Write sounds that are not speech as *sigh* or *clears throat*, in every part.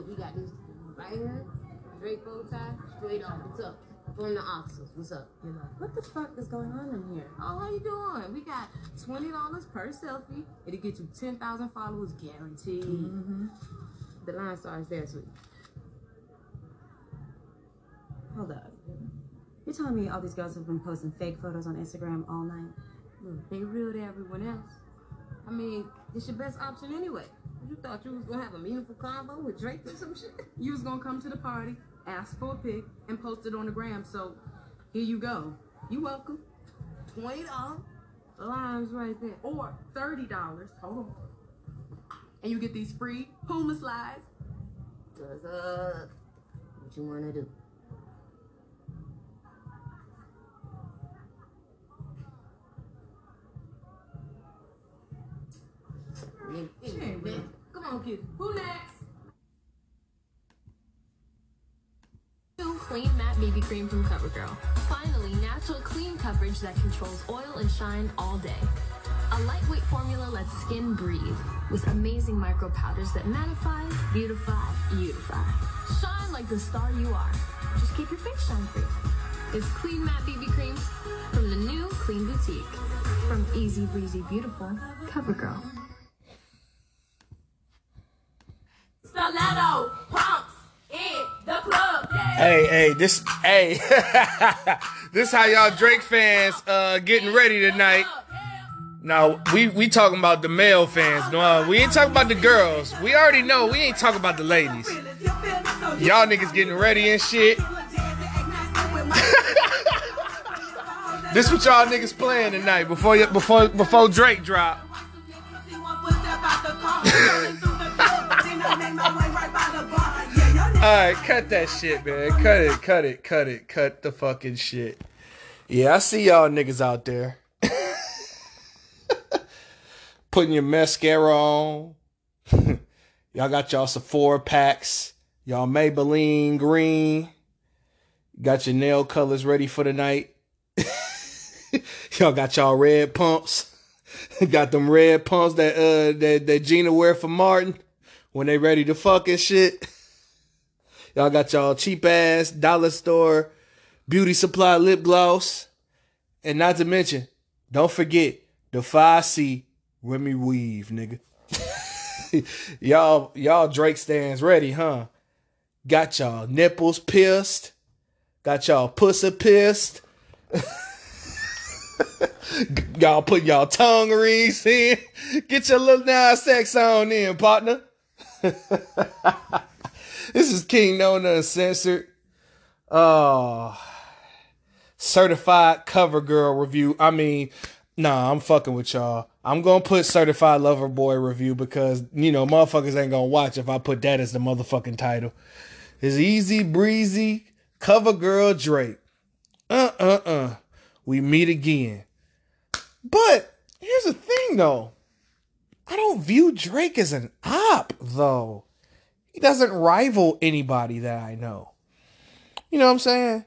look, we got this right here, Drake bow tie, straight off the top from the officers. What's up? You know, what the fuck is going on in here? Oh, how you doing? We got twenty dollars per selfie. It'll get you ten thousand followers guaranteed. Mm-hmm. The line starts there, sweet. Hold up. You're telling me all these girls have been posting fake photos on Instagram all night? Look, they real to everyone else. I mean, it's your best option anyway. You thought you was gonna have a meaningful convo with Drake or some shit? You was gonna come to the party, ask for a pic, and post it on the gram. So here you go. You welcome. Twenty dollars. The line's right there. Or thirty dollars. Hold on. And you get these free Puma slides. What's up? What you wanna do? Come on, kid. Who next? New Clean Matte BB Cream from CoverGirl. Finally, natural clean coverage that controls oil and shine all day. A lightweight formula lets skin breathe with amazing micro powders that mattify, beautify, beautify. Shine like the star you are. Just keep your face shine free. It's Clean Matte BB Cream from the new Clean Boutique. From Easy Breezy Beautiful, CoverGirl. Stiletto pumps in the club. Hey, hey, this, hey, *laughs* this how y'all Drake fans uh getting ready tonight. Now we we talking about the male fans. No, uh, we ain't talking about the girls. We already know we ain't talking about the ladies. Y'all niggas getting ready and shit. *laughs* this what y'all niggas playing tonight before before before Drake drop. All right, cut that shit, man. Cut it, cut it, cut it, cut the fucking shit. Yeah, I see y'all niggas out there *laughs* putting your mascara on. *laughs* y'all got y'all Sephora packs. Y'all Maybelline green. Got your nail colors ready for the night. *laughs* y'all got y'all red pumps. got them red pumps that uh that, that Gina wear for Martin when they ready to fuck and shit. Y'all got y'all cheap ass dollar store beauty supply lip gloss. And not to mention, don't forget the 5C Remy Weave, nigga. *laughs* y'all, y'all Drake stands ready, huh? Got y'all nipples pierced. Got y'all pussy pierced. *laughs* y'all put y'all tongue rings in. Get your little now sex on in, partner. *laughs* This is King Nona Uncensored. Oh, certified cover girl review. I mean, nah, I'm fucking with y'all. I'm gonna put certified lover boy review because you know motherfuckers ain't gonna watch if I put that as the motherfucking title. It's easy breezy cover girl Drake. Uh uh uh. We meet again. But here's the thing though. I don't view Drake as an op though doesn't rival anybody that I know. You know what I'm saying?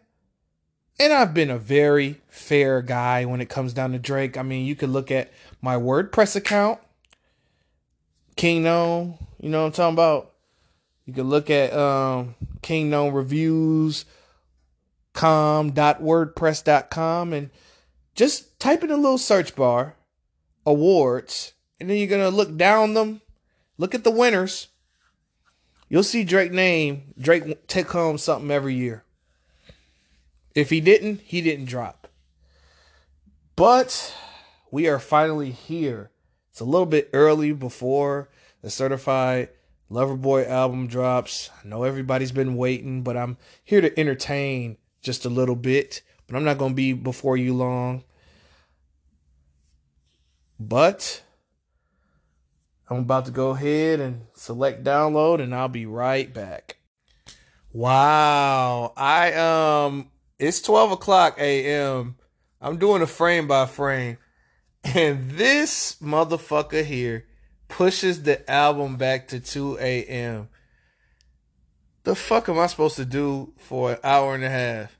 And I've been a very fair guy when it comes down to Drake. I mean, you could look at my WordPress account, King Known, you know what I'm talking about? You could look at um, King Known Reviews, com.wordpress.com, and just type in a little search bar, awards, and then you're going to look down them, look at the winners You'll see Drake name Drake take home something every year. If he didn't, he didn't drop. But we are finally here. It's a little bit early before the certified Loverboy album drops. I know everybody's been waiting, but I'm here to entertain just a little bit. But I'm not going to be before you long. But I'm about to go ahead and select download and I'll be right back. Wow. I um it's 12 o'clock AM. I'm doing a frame by frame. And this motherfucker here pushes the album back to 2 a.m. The fuck am I supposed to do for an hour and a half?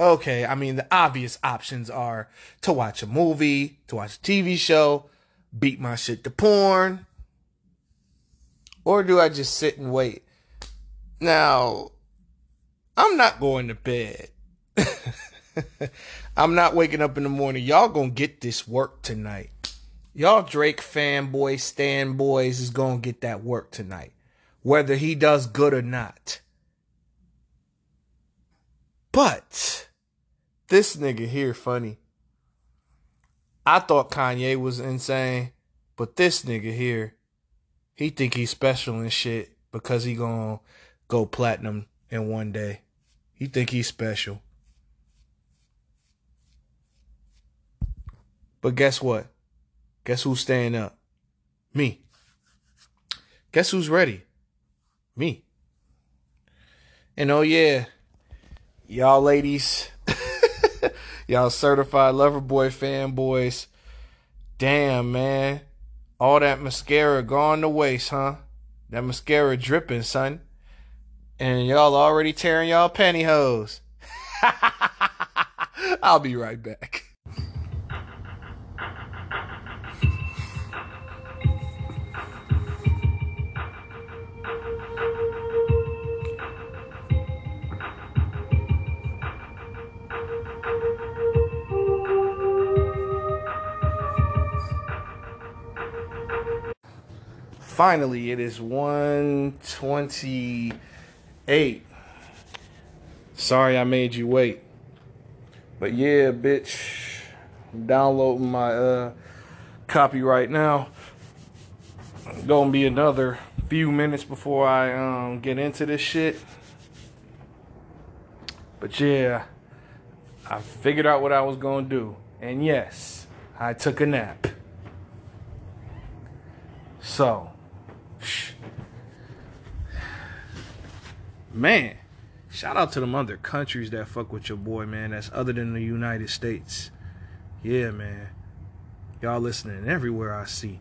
Okay, I mean, the obvious options are to watch a movie, to watch a TV show, beat my shit to porn, or do I just sit and wait? Now, I'm not going to bed. *laughs* I'm not waking up in the morning. Y'all gonna get this work tonight. Y'all Drake fanboys, Stan boys is gonna get that work tonight. Whether he does good or not. But this nigga here funny. I thought Kanye was insane, but this nigga here, he think he's special and shit because he gonna go platinum in one day. He think he's special. But guess what? Guess who's staying up? Me. Guess who's ready? Me. And oh yeah, y'all ladies, y'all certified lover boy fanboys. Damn, man. All that mascara gone to waste, huh? That mascara dripping, son. And y'all already tearing y'all pantyhose. *laughs* I'll be right back. Finally, it is 128. Sorry I made you wait. But yeah, bitch. I'm downloading my uh copy right now. Gonna be another few minutes before I um get into this shit. But yeah, I figured out what I was gonna do. And yes, I took a nap. So, man, shout out to them other countries that fuck with your boy, man. That's other than the United States. Yeah, man. Y'all listening everywhere I see.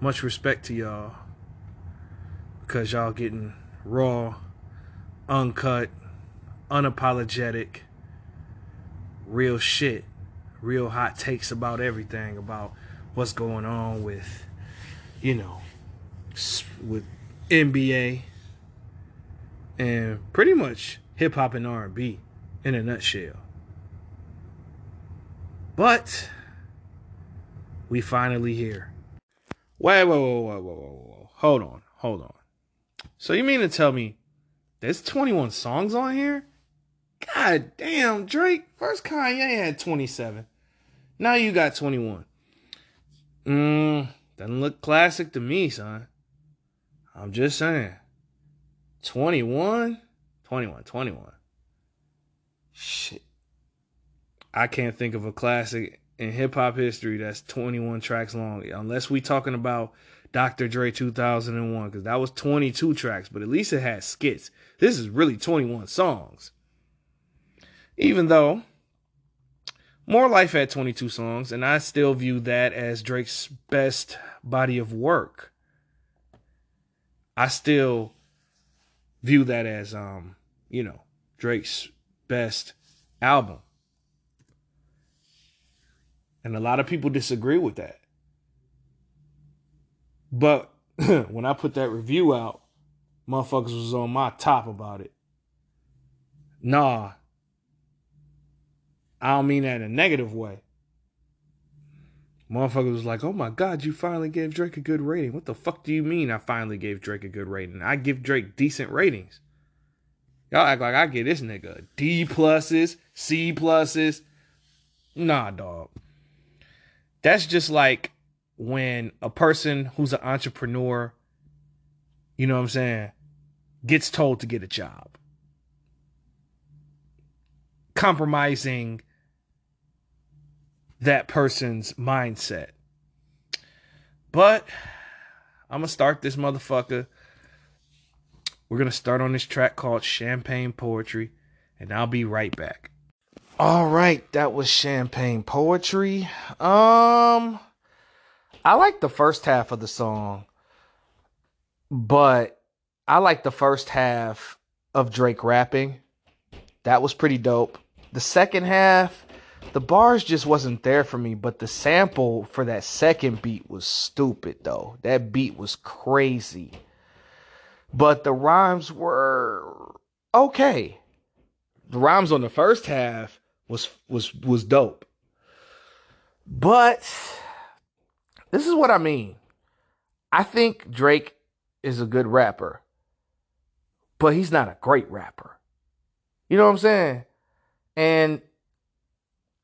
Much respect to y'all. Because y'all getting raw, uncut, unapologetic, real shit, real hot takes about everything, about what's going on with, you know, with NBA and pretty much hip hop and R&B in a nutshell. But we finally here. Wait, wait, wait, wait, wait, wait, wait. Hold on, hold on. So you mean to tell me there's 21 songs on here? God damn, Drake. First Kanye had 27. Now you got 21. Mmm, doesn't look classic to me, son. I'm just saying. 21? 21, 21. Shit. I can't think of a classic in hip hop history that's 21 tracks long, unless we talking about Dr. Dre 2001, because that was 22 tracks, but at least it had skits. This is really 21 songs. Even though More Life had 22 songs, and I still view that as Drake's best body of work. I still view that as um, you know, Drake's best album. And a lot of people disagree with that. But *clears throat* when I put that review out, motherfuckers was on my top about it. Nah. I don't mean that in a negative way. Motherfuckers was like, oh my God, you finally gave Drake a good rating. What the fuck do you mean I finally gave Drake a good rating? I give Drake decent ratings. Y'all act like I give this nigga D pluses, C pluses. Nah, dog. That's just like when a person who's an entrepreneur, you know what I'm saying, gets told to get a job. Compromising that person's mindset. But I'm going to start this motherfucker. We're going to start on this track called Champagne Poetry, and I'll be right back. All right, that was Champagne Poetry. Um I like the first half of the song, but I like the first half of Drake rapping. That was pretty dope. The second half, the bars just wasn't there for me, but the sample for that second beat was stupid though. That beat was crazy. but the rhymes were okay. The rhymes on the first half was was was dope. But this is what I mean. I think Drake is a good rapper, but he's not a great rapper. You know what I'm saying? And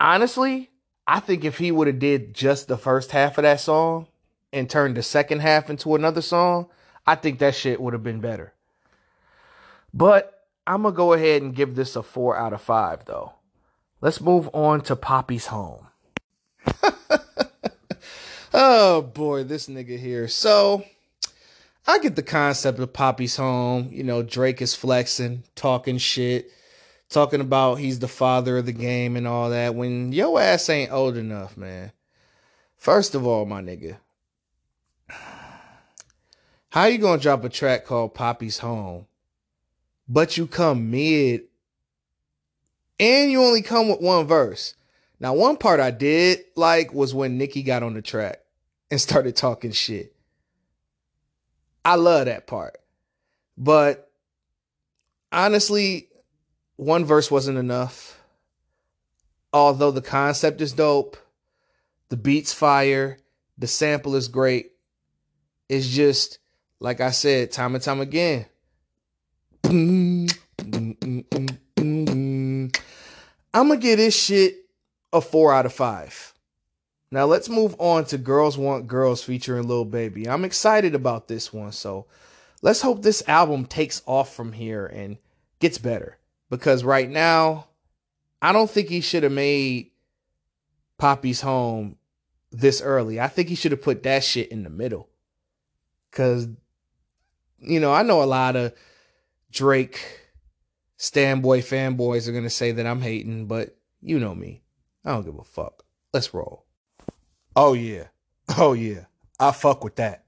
honestly, I think if he would have did just the first half of that song and turned the second half into another song, I think that shit would have been better. But I'm gonna go ahead and give this a four out of five though. Let's move on to Papi's home. *laughs* oh boy, this nigga here. So I get the concept of Papi's home. You know, Drake is flexing, talking shit, talking about he's the father of the game and all that. When your ass ain't old enough, man. First of all, my nigga, how you gonna drop a track called Papi's Home, but you come mid and you only come with one verse? Now, one part I did like was when Nicki got on the track and started talking shit. I love that part. But honestly, one verse wasn't enough. Although the concept is dope, the beat's fire, the sample is great. It's just, like I said, time and time again. I'm gonna give this shit a four out of five. Now let's move on to Girls Want Girls featuring Lil Baby. I'm excited about this one, so let's hope this album takes off from here and gets better. Because right now, I don't think he should have made Papi's Home this early. I think he should have put that shit in the middle. Cause, you know, I know a lot of Drake Stanboy fanboys are gonna say that I'm hating, but you know me. I don't give a fuck. Let's roll. Oh yeah. Oh yeah. I fuck with that.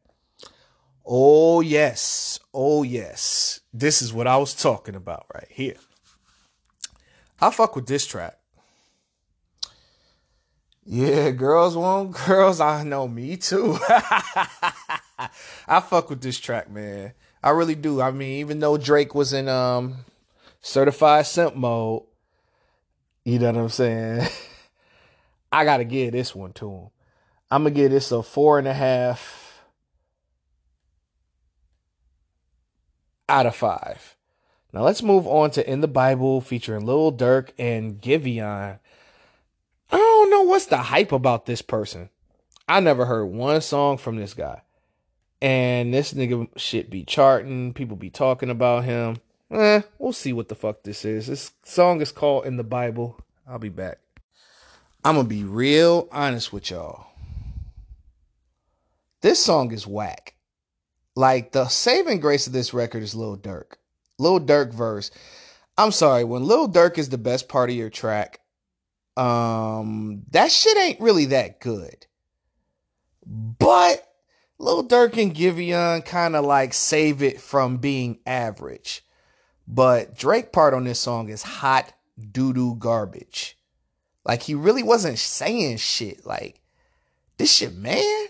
Oh yes. Oh yes. This is what I was talking about right here. I fuck with this track. Yeah, girls want *laughs* girls. I know me too. *laughs* I fuck with this track, man. I really do. I mean, even though Drake was in um certified simp mode, you know what I'm saying? *laughs* I gotta give this one to him. I'm gonna give this a four and a half out of five. Now let's move on to In the Bible featuring Lil Durk and Giveon. I don't know what's the hype about this person. I never heard one song from this guy. And this nigga shit be charting. People be talking about him. Eh, we'll see what the fuck this is. This song is called In the Bible. I'll be back. I'm gonna be real honest with y'all. This song is whack. Like the saving grace of this record is Lil Durk. Lil Durk verse. I'm sorry, when Lil Durk is the best part of your track, um, that shit ain't really that good. But Lil Durk and Giveon kind of like save it from being average. But Drake part on this song is hot doo doo garbage. Like he really wasn't saying shit. Like this shit, man.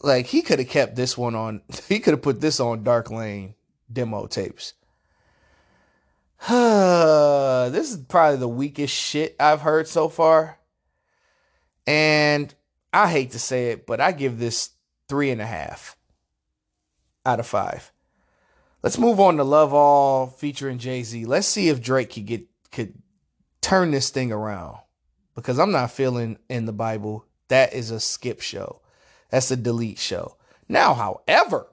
Like he could have kept this one on. *laughs* He could have put this on Dark Lane demo tapes. *sighs* this is probably the weakest shit I've heard so far. And I hate to say it, but I give this three and a half out of five. Let's move on to Love All featuring Jay Z. Let's see if Drake could get could turn this thing around because I'm not feeling in the Bible. That is a skip show. That's a delete show. Now, however,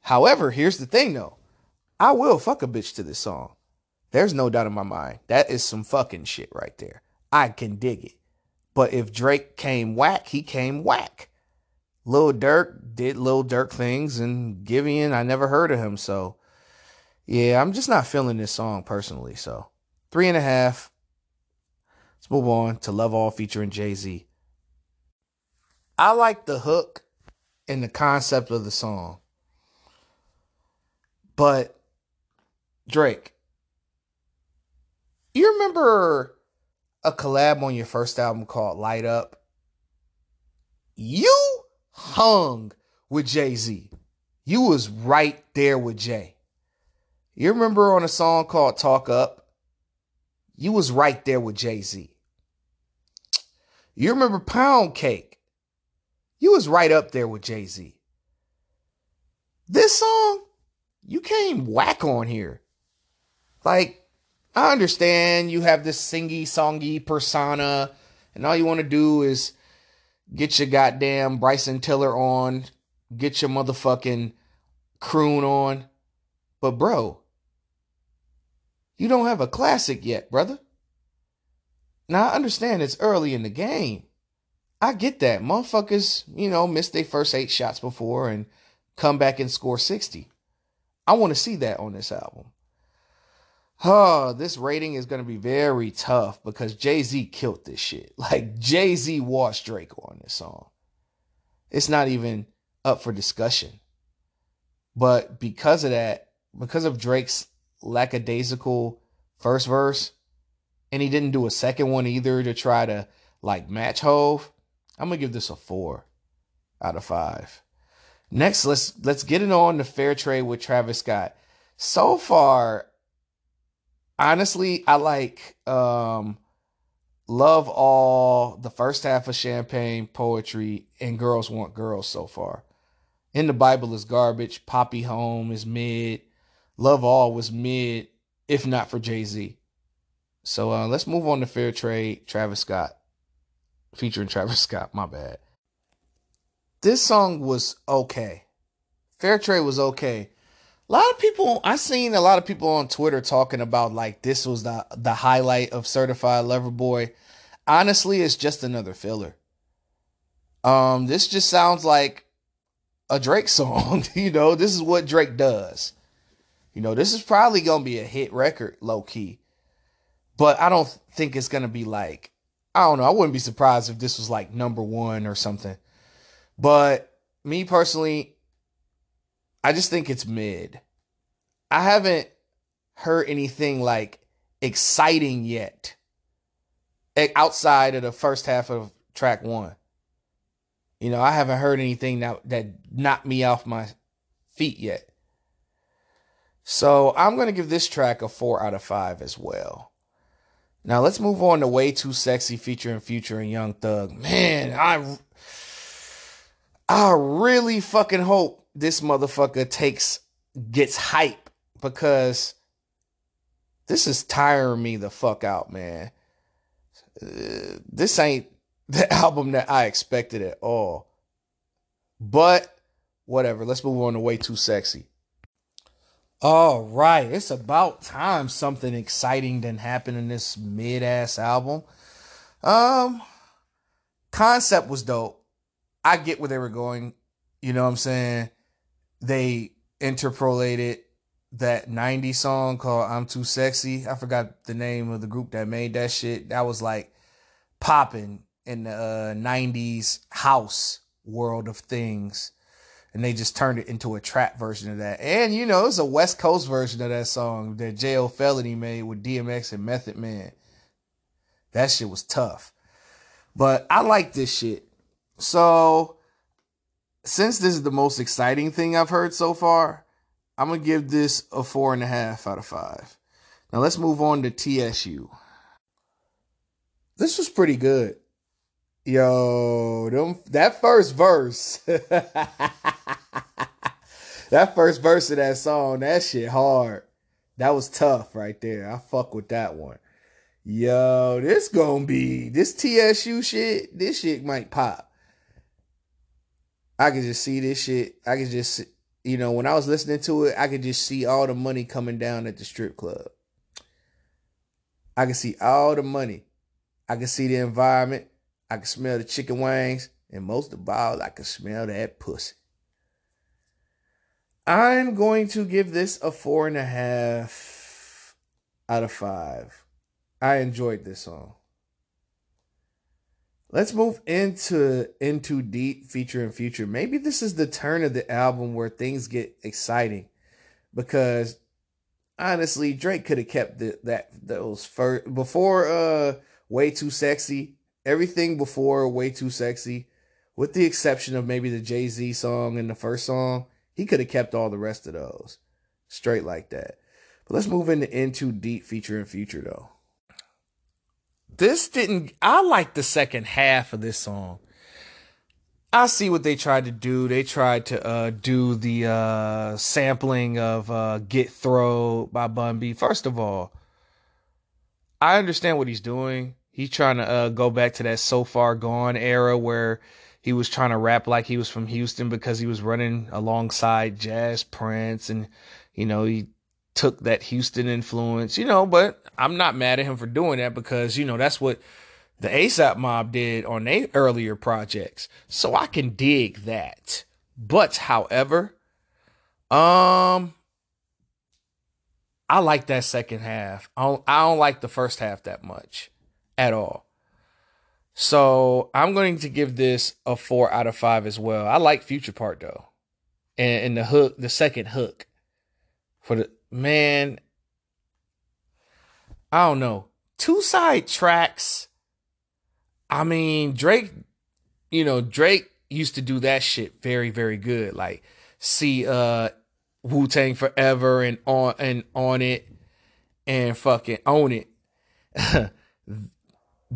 however, here's the thing though. I will fuck a bitch to this song. There's no doubt in my mind. That is some fucking shit right there. I can dig it. But if Drake came whack, he came whack. Lil Durk did Lil Durk things, and Giveon, I never heard of him. So, yeah, I'm just not feeling this song personally. So, three and a half. Let's move on to Love All featuring Jay Z. I like the hook and the concept of the song. But, Drake, you remember a collab on your first album called Light Up? You hung with Jay Z. you was right there with Jay. You remember on a song called Talk Up? You was right there with Jay-Z. You remember Pound Cake? You was right up there with Jay-Z. This song, you came whack on here. Like, I understand you have this singy songy persona, and all you want to do is get your goddamn Bryson Tiller on, get your motherfucking croon on. But bro, you don't have a classic yet, brother. Now I understand it's early in the game. I get that. Motherfuckers, you know, missed their first eight shots before and come back and score 60. I want to see that on this album. Oh, this rating is going to be very tough because Jay Z killed this shit. *laughs* Like, Jay Z washed Drake on this song. It's not even up for discussion. But because of that, because of Drake's lackadaisical first verse, and he didn't do a second one either to try to like match Hove, I'm gonna give this a four out of five. Next, let's let's get it on the fair trade with Travis Scott. So far, honestly, I like um Love All, the first half of Champagne Poetry, and Girls Want Girls so far. In the Bible is garbage. Papi Home is mid. Love All was mid, if not for Jay Z. So uh, let's move on to Fair Trade, Travis Scott, featuring Travis Scott. My bad. This song was okay. Fair Trade was okay. A lot of people, I seen a lot of people on Twitter talking about like this was the the highlight of Certified Lover Boy. Honestly, it's just another filler. Um, this just sounds like a Drake song. *laughs* you know, this is what Drake does. You know, this is probably gonna be a hit record, low key. But I don't think it's gonna be like, I don't know. I wouldn't be surprised if this was like number one or something. But me personally, I just think it's mid. I haven't heard anything like exciting yet outside of the first half of track one. You know, I haven't heard anything that that knocked me off my feet yet. So I'm gonna give this track a four out of five as well. Now let's move on to "Way Too Sexy" featuring Future and Young Thug. Man, I I really fucking hope this motherfucker takes gets hype because this is tiring me the fuck out, man. Uh, this ain't *laughs* the album that I expected at all. But whatever, let's move on to Way Too Sexy. All right, it's about time something exciting didn't happen in this mid ass album. Um, concept was dope. I get where they were going. You know what I'm saying? They interpolated that 90s song called I'm Too Sexy. I forgot the name of the group that made that shit. That was like popping in the uh, 90s house world of things and they just turned it into a trap version of that. And you know, it's a West Coast version of that song that Jayo Felony made with DMX and Method Man. That shit was tough. But I like this shit. So since this is the most exciting thing I've heard so far, I'm gonna give this a four and a half out of five. Now let's move on to TSU. This was pretty good. Yo, them, that first verse. *laughs* that first verse of that song, that shit hard. That was tough right there. I fuck with that one. Yo, this gonna be this TSU shit. This shit might pop. I can just see this shit. I can just, you know, when I was listening to it, I could just see all the money coming down at the strip club. I can see all the money. I can see the environment. I can smell the chicken wings. And most of all, I can smell that pussy. I'm going to give this a four and a half out of five. I enjoyed this song. Let's move into into deep feature and future. Maybe this is the turn of the album where things get exciting, because honestly, Drake could have kept the, that those first before uh way too sexy. Everything before way too sexy, with the exception of maybe the Jay Z song and the first song, He could have kept all the rest of those straight like that. But let's move into Into Deep featuring Future though. This didn't I like the second half of this song. I see what they tried to do. They tried to uh, do the uh, sampling of uh, Get Throw by Bun B. First of all, I understand what he's doing. He's trying to uh, go back to that So Far Gone era where he was trying to rap like he was from Houston because he was running alongside J. Prince and, you know, he took that Houston influence, you know, but I'm not mad at him for doing that because, you know, that's what the ASAP mob did on their earlier projects. So I can dig that. But however, um I like that second half. I don't, I don't like the first half that much at all. So I'm going to give this a four out of five as well. I like Future Part though. And, and the hook, the second hook for the man. I don't know. Two side tracks I mean, Drake, you know, Drake used to do that shit very, very good. Like, see, uh, Wu Tang Forever and on and on it and fucking own it. *laughs*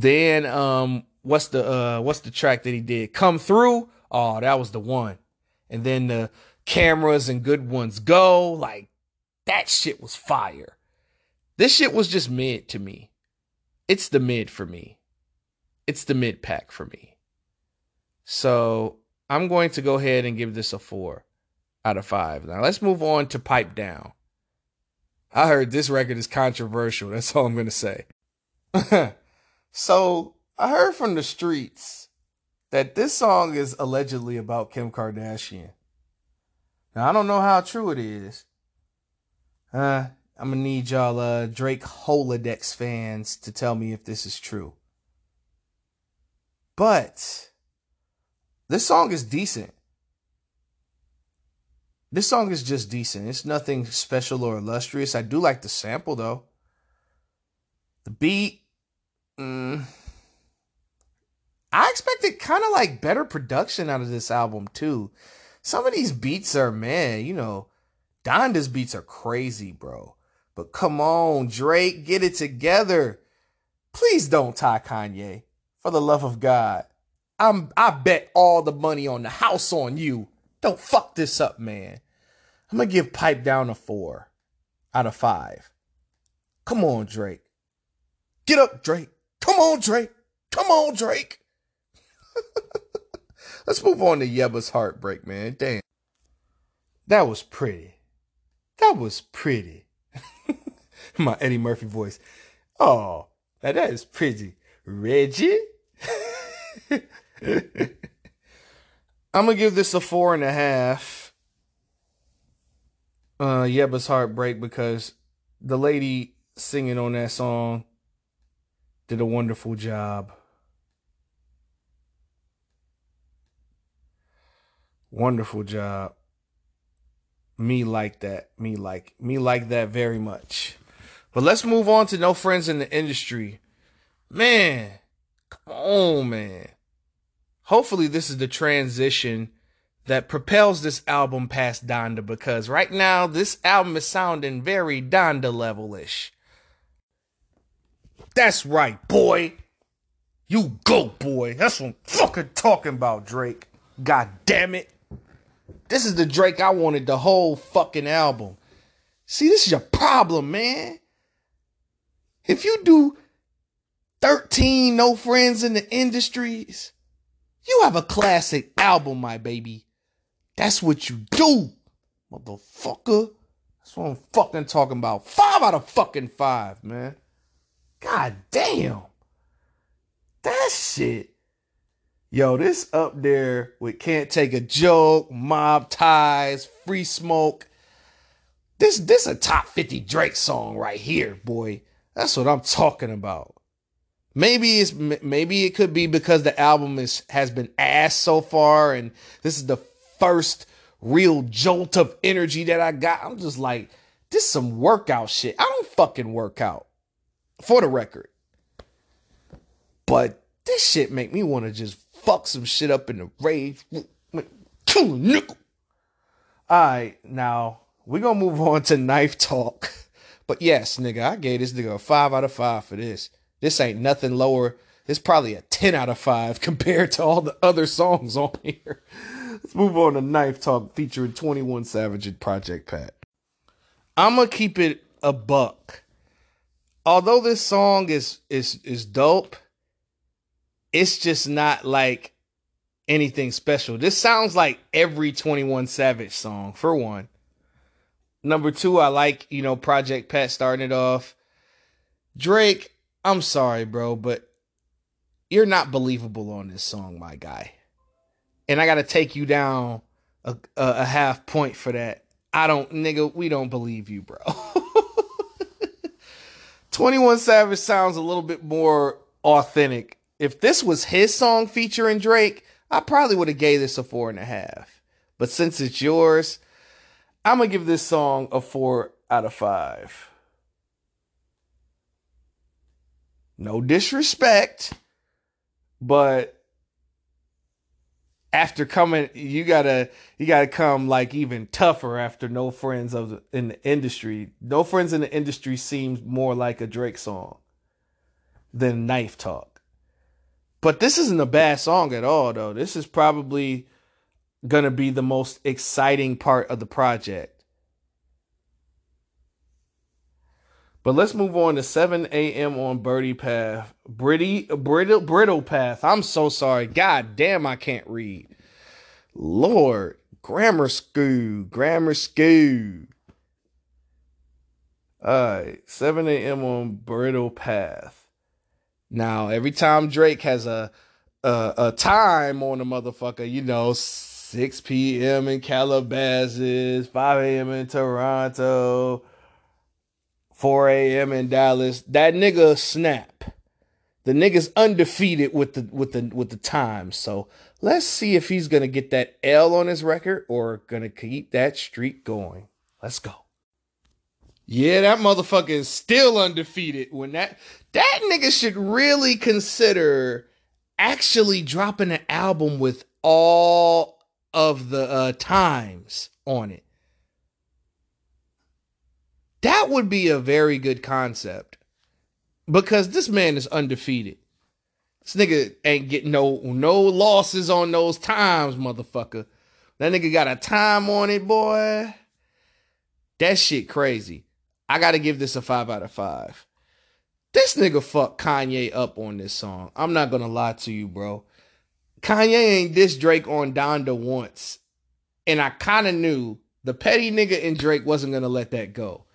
then, um, what's the uh, what's the track that he did? Come through. Oh, that was the one. And then the cameras and good ones go. Like, that shit was fire. This shit was just mid to me. It's the mid for me it's the mid pack for me. So I'm going to go ahead and give this a four out of five. Now let's move on to Pipe Down. I heard this record is controversial. That's all I'm going to say. *laughs* so I heard from the streets that this song is allegedly about Kim Kardashian. Now I don't know how true it is. Uh, I'm gonna need y'all uh, Drake Holodex fans to tell me if this is true. But this song is decent. This song is just decent. It's nothing special or illustrious. I do like the sample though. The beat, mm, I expected kind of like better production out of this album too. Some of these beats are man, you know, Donda's beats are crazy, bro. But come on, Drake, get it together. Please don't tie Kanye for the love of God. I'm I bet all the money on the house on you. Don't fuck this up, man. I'm gonna give Pipe Down a four out of five. Come on, Drake. Get up, Drake. Come on, Drake. Come on, Drake. *laughs* Let's move on to Yebba's heartbreak, man. Damn. That was pretty. That was pretty. *laughs* My Eddie Murphy voice. Oh, that is pretty. Reggie? *laughs* I'm gonna give this a four and a half. Uh, Yebba's heartbreak because the lady singing on that song did a wonderful job. Wonderful job. Me like that. Me like me like that very much. But let's move on to no friends in the industry. Man, come on, man hopefully this is the transition that propels this album past Donda because right now this album is sounding very Donda levelish. That's right, boy. You go, boy. That's what I'm fucking talking about, Drake. God damn it. This is the Drake I wanted the whole fucking album. See, this is your problem, man. If you do 13 no friends in the industries, you have a classic album, my baby. That's what you do, motherfucker. That's what I'm fucking talking about. Five out of fucking five, man. God damn. That shit. Yo, this up there with Can't Take a Joke, Mob Ties, Free Smoke. This this a top 50 Drake song right here, boy. That's what I'm talking about. Maybe it's maybe it could be because the album is has been ass so far, and this is the first real jolt of energy that I got. I'm just like, this is some workout shit. I don't fucking work out, for the record. But this shit make me want to just fuck some shit up in the rage. Kill a nickel. All right, now we're gonna move on to knife talk. But yes, nigga, I gave this nigga a five out of five for this. This ain't nothing lower. It's probably a 10 out of 5 *laughs* compared to all the other songs on here. Let's move on to Knife Talk featuring 21 Savage and Project Pat. I'm gonna keep it a buck. Although this song is is is dope, it's just not like anything special. This sounds like every 21 Savage song, for one. Number two, I like, you know, Project Pat starting it off. Drake, I'm sorry, bro, but you're not believable on this song, my guy. And I got to take you down a, a, a, half point for that. I don't, nigga, we don't believe you, bro. *laughs* 21 Savage sounds a little bit more authentic. If this was his song featuring Drake, I probably would have gave this a four and a half. But since it's yours, I'm gonna give this song a four out of five. No disrespect, but after coming, you gotta you gotta come like even tougher after no friends of the, in the industry. No friends in the industry seems more like a Drake song than Knife Talk. But this isn't a bad song at all, though. This is probably gonna be the most exciting part of the project. But let's move on to 7 a.m. on Birdie Path. Britty, brittle, brittle Path. I'm so sorry. God damn, I can't read. Lord, grammar school, grammar school. All right, 7 a.m. on Brittle Path. Now, every time Drake has a a, a time on a motherfucker, you know, 6 p.m. in Calabasas, 5 a.m. in Toronto, 4 a.m. in Dallas. That nigga snap. The nigga's undefeated with the with the with the time. So let's see if he's gonna get that L on his record or gonna keep that streak going. Let's go. Yeah, that motherfucker is still undefeated. When that that nigga should really consider actually dropping an album with all of the uh, times on it. That would be a very good concept because this man is undefeated. This nigga ain't getting no no losses on those times, motherfucker. That nigga got a time on it, boy. That shit crazy. I gotta give this a five out of five. This nigga fucked Kanye up on this song. I'm not gonna lie to you, bro. Kanye ain't this Drake on Donda once. And I kind of knew the petty nigga in Drake wasn't to let that go.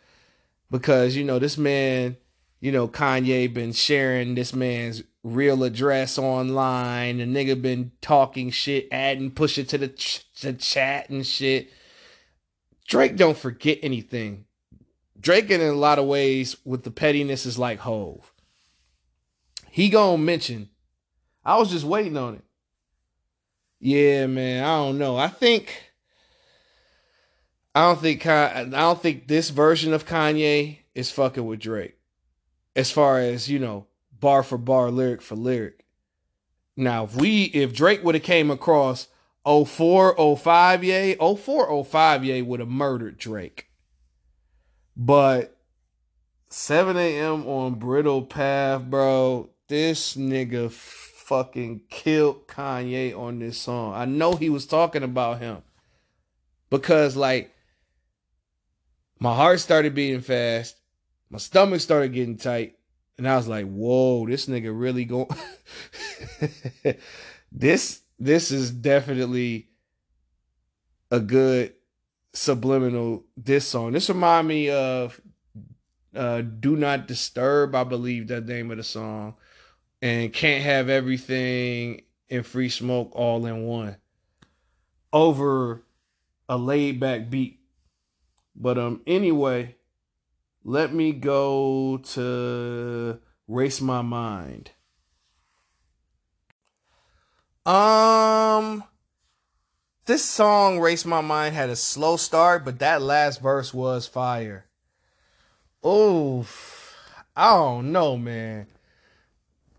Because, you know, this man, you know, Kanye been sharing this man's real address online. The nigga been talking shit, adding, pushing to the, ch- the chat and shit. Drake don't forget anything. Drake, in a lot of ways, with the pettiness, is like Hove. He gonna mention. I was just waiting on it. Yeah, man. I don't know. I think I don't think I don't think this version of Kanye is fucking with Drake. As far as, you know, bar for bar, lyric for lyric. Now, if we if Drake would have came across 04, 05 yay, 04, 05 yay would have murdered Drake. But 7 a.m. on Brittle Path, bro. This nigga fucking killed Kanye on this song. I know he was talking about him because, like, my heart started beating fast, my stomach started getting tight, and I was like, "Whoa, this nigga really going." *laughs* this this is definitely a good subliminal this song. This remind me of uh Do Not Disturb, I believe that name of the song and can't have everything in free smoke all in one over a laid back beat. But um anyway, let me go to race my mind. Um this song Race My Mind had a slow start, but that last verse was fire. Oh, I don't know, man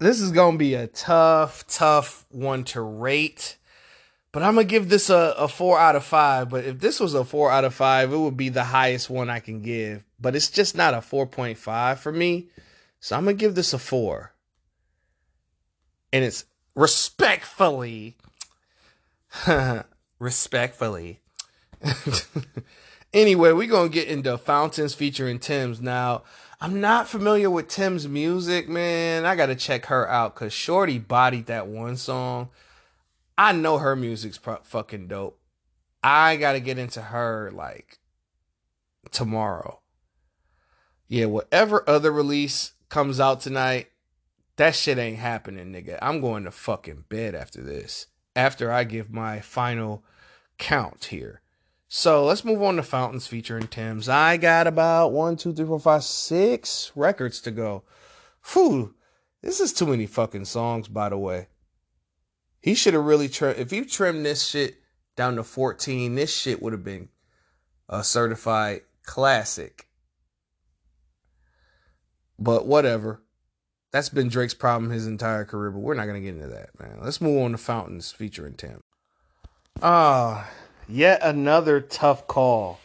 this is gonna be a tough, tough one to rate But I'm gonna give this a, a four out of five. But if this was a four out of five, it would be the highest one I can give. But it's just not a 4.5 for me. So I'm gonna give this a four. And it's respectfully, *laughs* respectfully. *laughs* anyway, we're gonna get into Fountains featuring Tems Now, I'm not familiar with Tems music, man. I gotta check her out because Shorty bodied that one song. I know her music's pro- fucking dope. I gotta get into her like tomorrow. Yeah, whatever other release comes out tonight, that shit ain't happening, nigga. I'm going to fucking bed after this. After I give my final count here. So let's move on to Fountains featuring Tems. I got about one, two, three, four, five, six records to go. Whew. This is too many fucking songs, by the way. He should have really trimmed. If you trimmed this shit down to 14, this shit would have been a certified classic. But whatever. That's been Drake's problem his entire career, but we're not going to get into that, man. Let's move on to Fountains featuring Tim. Ah, yet another tough call.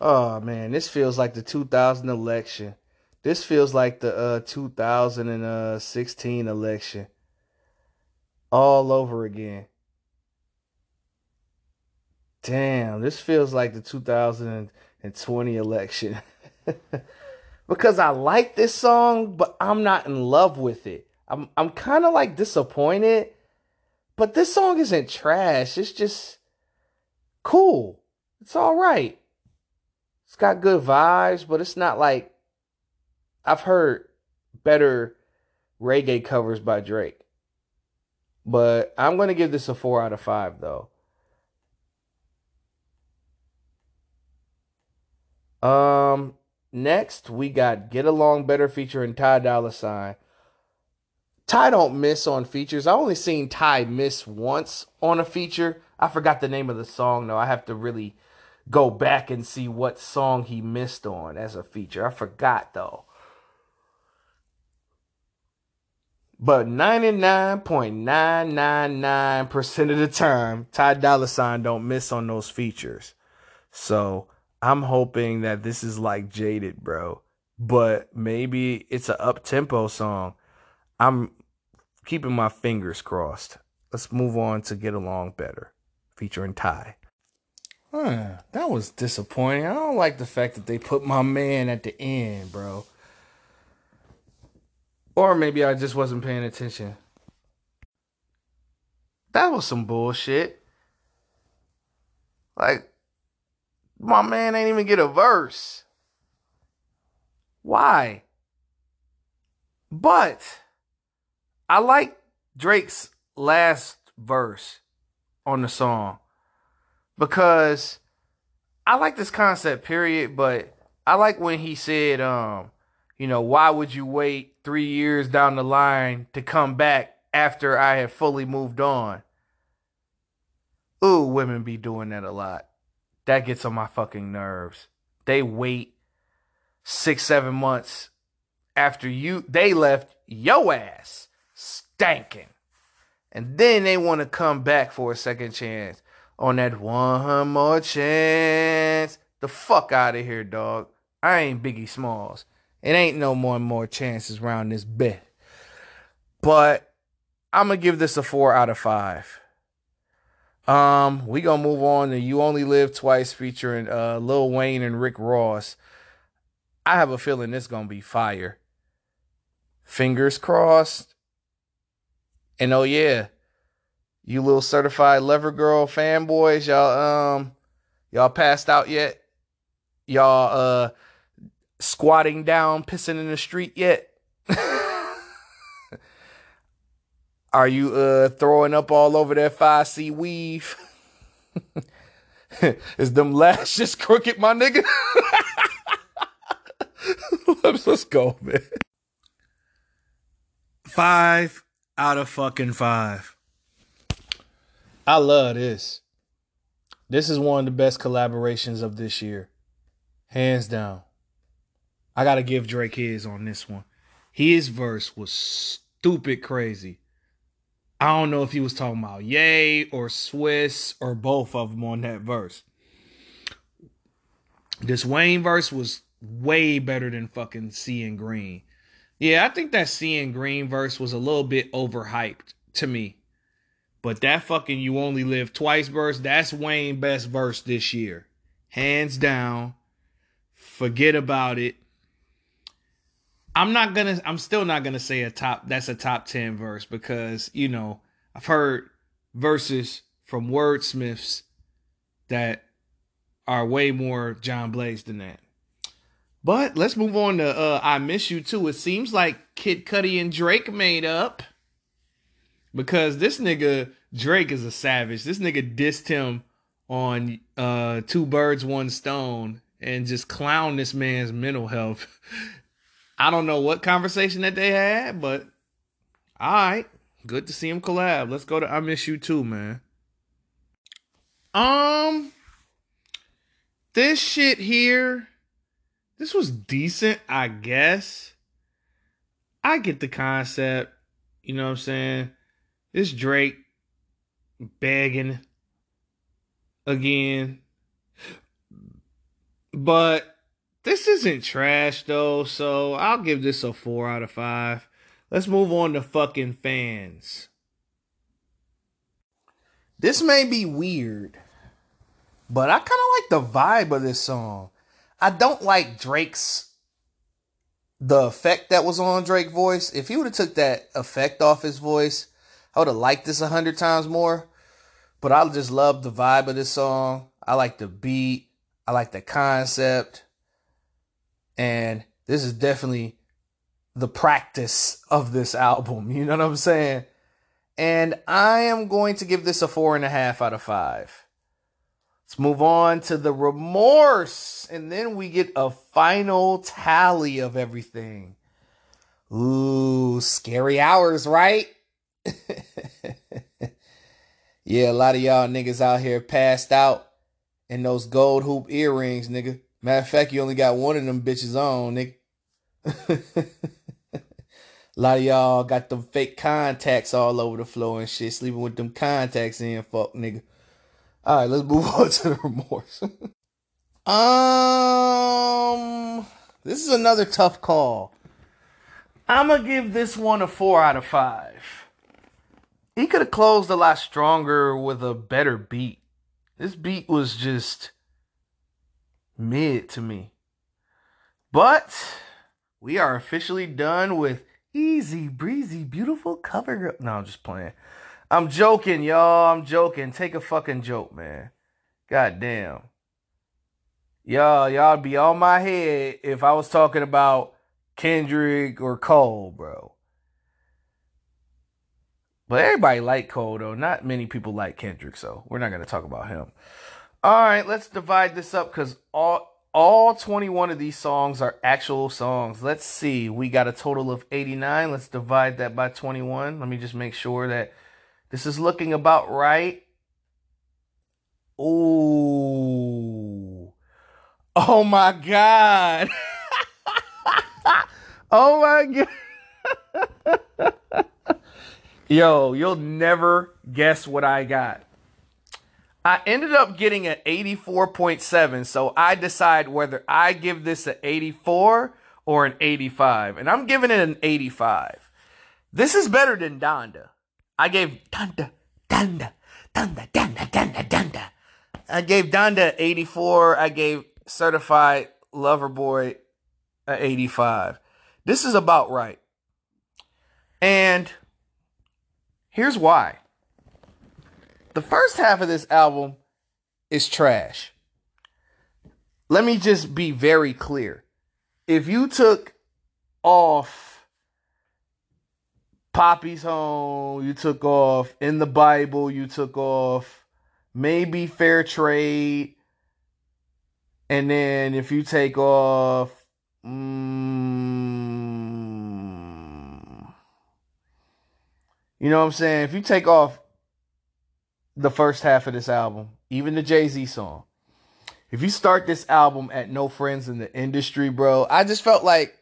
Oh, man, this feels like the 2000 election. This feels like the uh, 2016 election. All over again. Damn, this feels like the 2020 election. *laughs* because I like this song, but I'm not in love with it. I'm I'm kind of like disappointed, but this song isn't trash. It's just cool. It's all right. It's got good vibes, but it's not like I've heard better reggae covers by Drake. But I'm going to give this a 4 out of 5 though. Um Next, we got Get Along Better featuring Ty Dolla Sign. Ty don't miss on features. I only seen Ty miss once on a feature. I forgot the name of the song though. I have to really go back and see what song he missed on as a feature. I forgot though. But 99.999% of the time, Ty Dolla Sign don't miss on those features. So I'm hoping that this is like Jaded, bro. But maybe it's an up tempo song. I'm keeping my fingers crossed. Let's move on to Get Along Better, featuring Ty. Huh, that was disappointing. I don't like the fact that they put my man at the end, bro. Or maybe I just wasn't paying attention. That was some bullshit. Like, my man ain't even get a verse. Why? But I like Drake's last verse on the song because I like this concept, period. But I like when he said, um, you know, why would you wait three years down the line to come back after I have fully moved on? Ooh, women be doing that a lot. That gets on my fucking nerves. They wait six, seven months after you they left yo ass stanking. And then they want to come back for a second chance on that one more chance. The fuck out of here, dog. I ain't Biggie Smalls. It ain't no more and more chances around this bit. But I'm gonna give this a four out of five. Um, we gonna move on to "You Only Live Twice" featuring uh, Lil Wayne and Rick Ross. I have a feeling this gonna be fire. Fingers crossed. And oh yeah, you little certified lover girl fanboys, y'all um, y'all passed out yet? Y'all uh, squatting down, pissing in the street yet? *laughs* Are you uh throwing up all over that 5C weave? *laughs* Is them lashes *laughs* crooked, my nigga? let's, let's go, man. Five out of fucking five. I love this. This is one of the best collaborations of this year. Hands down. I gotta give Drake his on this one. His verse was stupid crazy. I don't know if he was talking about Yay or Swiss or both of them on that verse. This Wayne verse was way better than fucking Seeing Green. Yeah, I think that Seeing Green verse was a little bit overhyped to me. But that fucking You Only Live Twice verse, that's Wayne best verse this year. Hands down. Forget about it. I'm not gonna I'm still not gonna say a top that's a top 10 verse because, you know, I've heard verses from wordsmiths that are way more John Blaze than that. But let's move on to uh, I Miss You Too. It seems like Kid Cudi and Drake made up because this nigga Drake is a savage. This nigga dissed him on uh, Two Birds, One Stone and just clown this man's mental health. *laughs* I don't know what conversation that they had, but all right. Good to see him collab. Let's go to I Miss You Too, man. Um, this shit here, this was decent, I guess. I get the concept. You know what I'm saying? This Drake begging again. But this isn't trash though, so I'll give this a 4 out of 5. Let's move on to fucking fans. This may be weird, but I kind of like the vibe of this song. I don't like Drake's the effect that was on Drake voice. If he would have took that effect off his voice, I would have liked this a hundred times more. But I just love the vibe of this song. I like the beat. I like the concept. And this is definitely the practice of this album. *laughs* You know what I'm saying? And I am going to give this a four and a half out of five. Let's move on to the remorse. And then we get a final tally of everything. Ooh, scary hours, right? *laughs* yeah, a lot of y'all niggas out here passed out in those gold hoop earrings, nigga. Matter of fact, you only got one of them bitches on, nigga. *laughs* a lot of y'all got them fake contacts all over the floor and shit, sleeping with them contacts in, fuck, nigga. All right, let's move *laughs* on to the remorse. *laughs* um, this is another tough call. I'm gonna give this one a four out of five. He could have closed a lot stronger with a better beat. This beat was just mid to me. But we are officially done with easy breezy beautiful cover girl. No, I'm just playing. I'm joking, y'all. I'm joking. Take a fucking joke, man. God damn. Y'all, y'all be on my head if I was talking about Kendrick or Cole, bro. But everybody like Cole though. Not many people like Kendrick, so we're not gonna talk about him. All right, let's divide this up because all all 21 of these songs are actual songs. Let's see. We got a total of 89. Let's divide that by 21. Let me just make sure that this is looking about right. Ooh. Oh my god. *laughs* oh my god. *laughs* Yo, you'll never guess what I got. I ended up getting an 84.7, so I decide whether I give this an 84 or an 85. And I'm giving it an 85. This is better than Donda. I gave Donda, Donda, Donda, Donda, Donda, Donda. I gave Donda 84. I gave Certified Lover Boy an 85. This is about right. And here's why. The first half of this album is trash. Let me just be very clear. If you took off Papi's Home, you took off In the Bible, you took off maybe Fair Trade, and then if you take off. Mm, you know what I'm saying? If you take off the first half of this album, even the Jay Z song. If you start this album at No Friends in the Industry, bro, I just felt like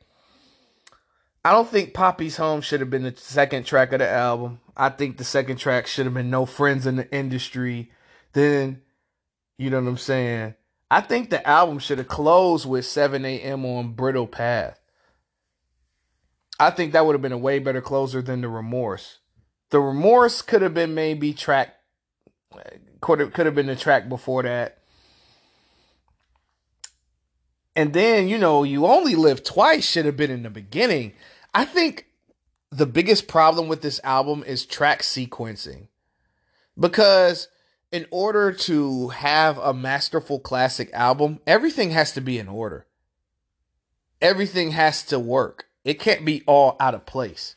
I don't think Papi's Home should have been the second track of the album. I think the second track should have been No Friends in the Industry. Then, you know what I'm saying? I think the album should have closed with 7 a.m. on Bridle Path. I think that would have been a way better closer than the Remorse. The Remorse could have been maybe track could have, could have been the track before that. And then, you know, You Only Live Twice should have been in the beginning. I think the biggest problem with this album is track sequencing. Because in order to have a masterful classic album, everything has to be in order. Everything has to work. It can't be all out of place.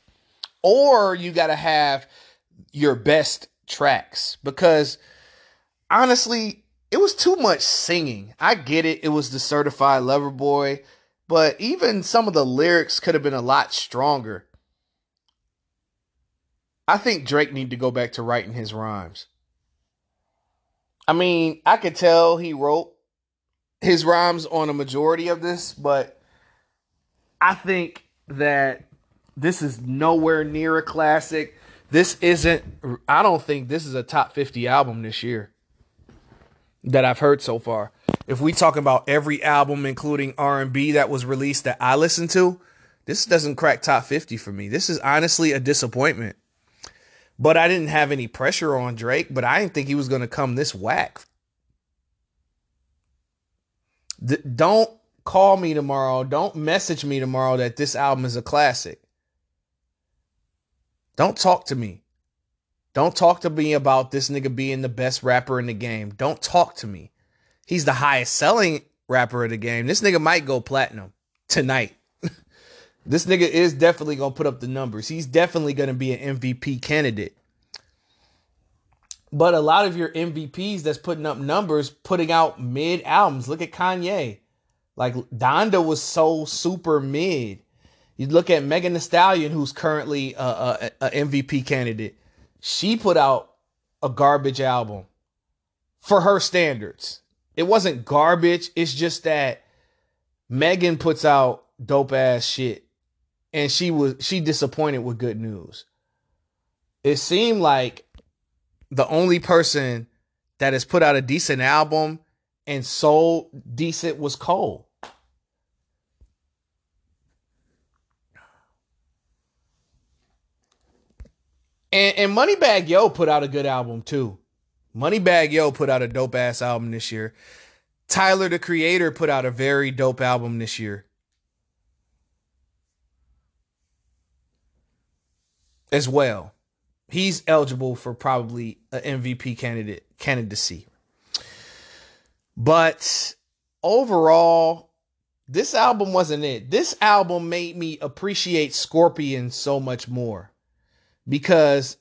Or you got to have your best tracks because honestly, it was too much singing. I get it. It was the certified lover boy, but even some of the lyrics could have been a lot stronger. I think Drake need to go back to writing his rhymes. I mean, I could tell he wrote his rhymes on a majority of this, but I think that this is nowhere near a classic. This isn't I don't think this is a top 50 album this year that I've heard so far. If we talk about every album including R&B that was released that I listened to, this doesn't crack top 50 for me. This is honestly a disappointment. But I didn't have any pressure on Drake, but I didn't think he was going to come this whack. D- don't call me tomorrow. Don't message me tomorrow that this album is a classic. Don't talk to me. Don't talk to me about this nigga being the best rapper in the game. Don't talk to me. He's the highest selling rapper of the game. This nigga might go platinum tonight. *laughs* this nigga is definitely going to put up the numbers. He's definitely going to be an MVP candidate. But a lot of your MVPs that's putting up numbers, putting out mid albums. Look at Kanye. Like Donda was so super mid. You look at Megan Thee Stallion, who's currently a, a, a MVP candidate. She put out a garbage album for her standards. It wasn't garbage. It's just that Megan puts out dope ass shit, and she was she disappointed with good news. It seemed like the only person that has put out a decent album and sold decent was Cole. And and Moneybagg Yo put out a good album too. Moneybagg Yo put out a dope ass album this year. Tyler the Creator put out a very dope album this year. As well. He's eligible for probably an MVP candidate candidacy. But overall, this album wasn't it. This album made me appreciate Scorpion so much more because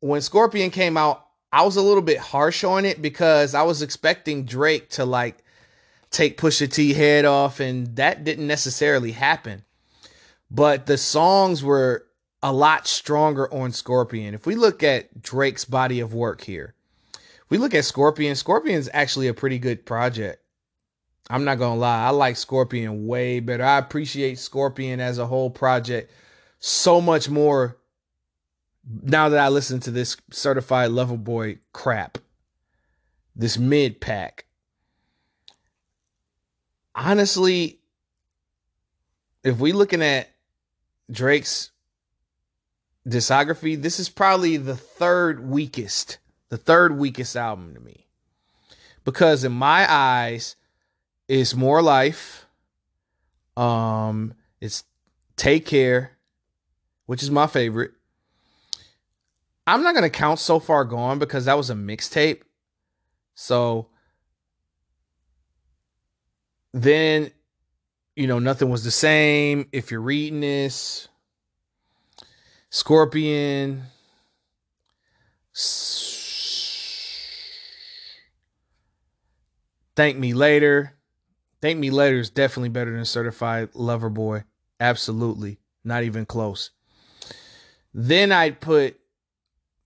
when Scorpion came out, I was a little bit harsh on it because I was expecting Drake to like take Pusha T head off, and that didn't necessarily happen. But the songs were a lot stronger on Scorpion. If we look at Drake's body of work here, we look at Scorpion. Scorpion's actually a pretty good project. I'm not gonna lie, I like Scorpion way better. I appreciate Scorpion as a whole project so much more now that I listen to this certified lover boy crap, this mid pack, honestly, if we looking at Drake's discography, this is probably the third weakest, the third weakest album to me. Because in my eyes, it's more life. Um, it's Take Care, which is my favorite. I'm not gonna count so far gone because that was a mixtape. So then, you know, nothing was the same. If you're reading this, Scorpion. Thank Me Later. Thank Me Later is definitely better than Certified Lover Boy. Absolutely. Not even close. Then I'd put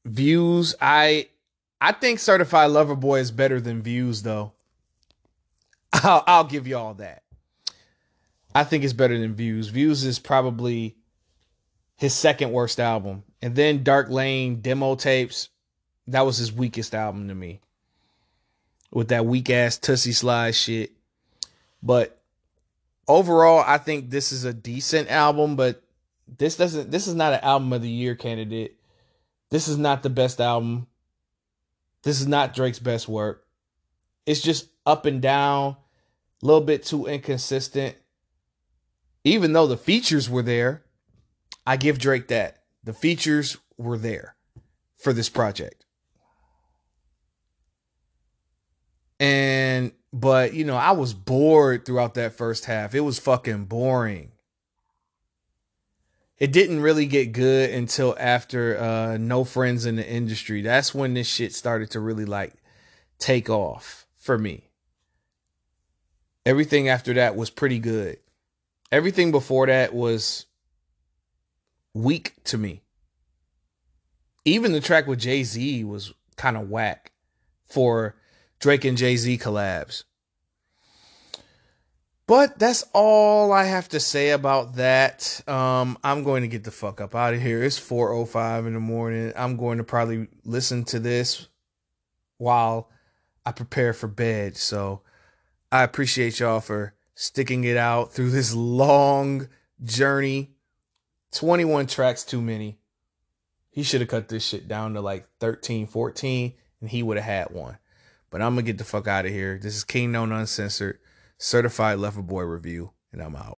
Views, I I think Certified Lover Boy is better than Views though. I'll, I'll give you all that. I think it's better than Views. Views is probably his second worst album. And then Dark Lane demo tapes, that was his weakest album to me. With that weak ass Toosie Slide shit. But overall, I think this is a decent album, but this doesn't this is not an album of the year candidate. This is not the best album. This is not Drake's best work. It's just up and down, a little bit too inconsistent. Even though the features were there, I give Drake that. The features were there for this project. And but you know, I was bored throughout that first half. It was fucking boring. It didn't really get good until after uh No Friends in the Industry. That's when this shit started to really like take off for me. Everything after that was pretty good. Everything before that was weak to me. Even the track with Jay Z was kind of whack for Drake and Jay Z collabs. But that's all I have to say about that. Um, I'm going to get the fuck up out of here. It's 4:05 in the morning. I'm going to probably listen to this while I prepare for bed. So I appreciate y'all for sticking it out through this long journey 21 tracks too many. He should have cut this shit down to like 13, 14, and he would have had one. But I'm going to get the fuck out of here. This is Kingknown Uncensored, certified Lover Boy review, and I'm out.